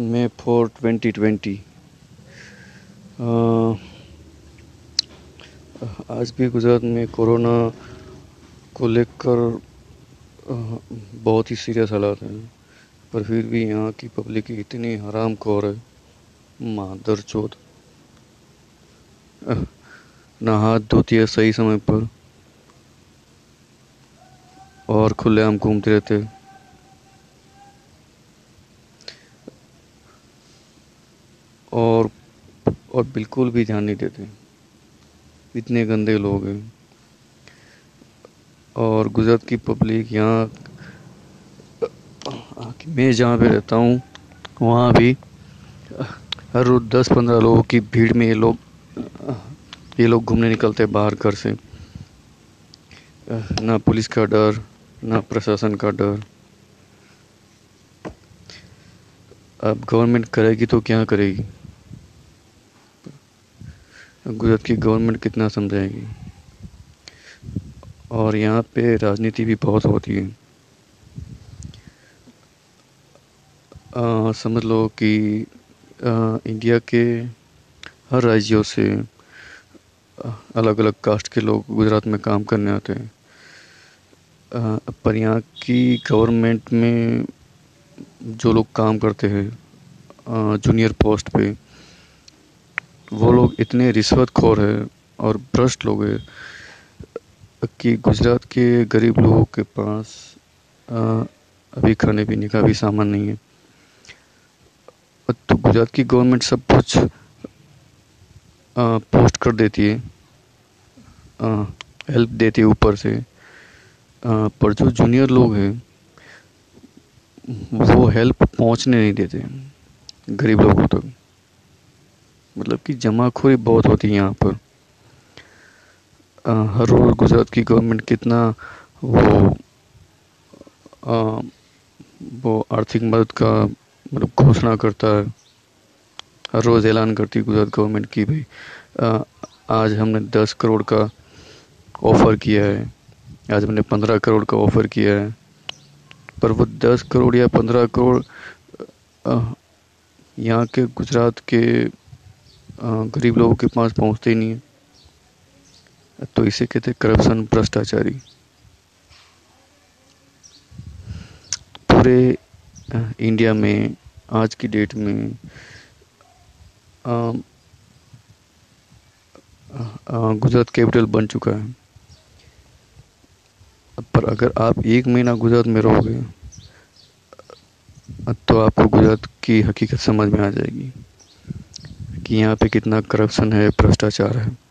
मे four twenty twenty आज भी गुजरात में कोरोना को लेकर बहुत ही सीरियस हालात हैं, पर फिर भी यहाँ की पब्लिक इतनी हराम खोर है। मादर चौथ ना हाथ धोती है सही समय पर। और खुलेआम घूमते रहते और और बिल्कुल भी ध्यान नहीं देते। इतने गंदे लोग हैं। और गुजरात की पब्लिक यहाँ मैं जहाँ पे रहता हूँ, वहाँ भी हर रोज़ दस पंद्रह लोगों की भीड़ में ये लोग ये लोग घूमने निकलते हैं बाहर घर से। ना पुलिस का डर, ना प्रशासन का डर। अब गवर्नमेंट करेगी तो क्या करेगी? गुजरात की गवर्नमेंट कितना समझाएगी? और यहाँ पे राजनीति भी बहुत होती है। आ, समझ लो कि आ, इंडिया के हर राज्यों से अलग अलग कास्ट के लोग गुजरात में काम करने आते हैं। पर यहाँ की गवर्नमेंट में जो लोग काम करते हैं जूनियर पोस्ट पे वो लोग इतने रिश्वत खोर है और भ्रष्ट लोग हैं कि गुजरात के गरीब लोगों के पास अभी खाने पीने का भी सामान नहीं है। तो गुजरात की गवर्नमेंट सब कुछ पोस्ट कर देती है हेल्प देती है ऊपर से। आ, पर जो जूनियर लोग हैं वो हेल्प पहुँचने नहीं देते गरीब लोगों तक। मतलब कि जमाखोरी बहुत होती है यहाँ पर। आ, हर रोज़ गुजरात की गवर्नमेंट कितना वो आ, वो आर्थिक मदद का मतलब घोषणा करता है। हर रोज़ ऐलान करती है गुजरात गवर्नमेंट की भाई आ, आज हमने दस करोड़ का ऑफ़र किया है। आज हमने पंद्रह करोड़ का ऑफ़र किया है। पर वो दस करोड़ या पंद्रह करोड़ यहाँ के गुजरात के गरीब लोगों के पास पहुँचते ही नहीं है। तो इसे कहते हैं करप्शन भ्रष्टाचारी। पूरे इंडिया में आज की डेट में गुजरात कैपिटल बन चुका है। पर अगर आप एक महीना गुजरात में रहोगे तो आपको गुजरात की हकीकत समझ में आ जाएगी। कि यहाँ पे कितना करप्शन है भ्रष्टाचार है।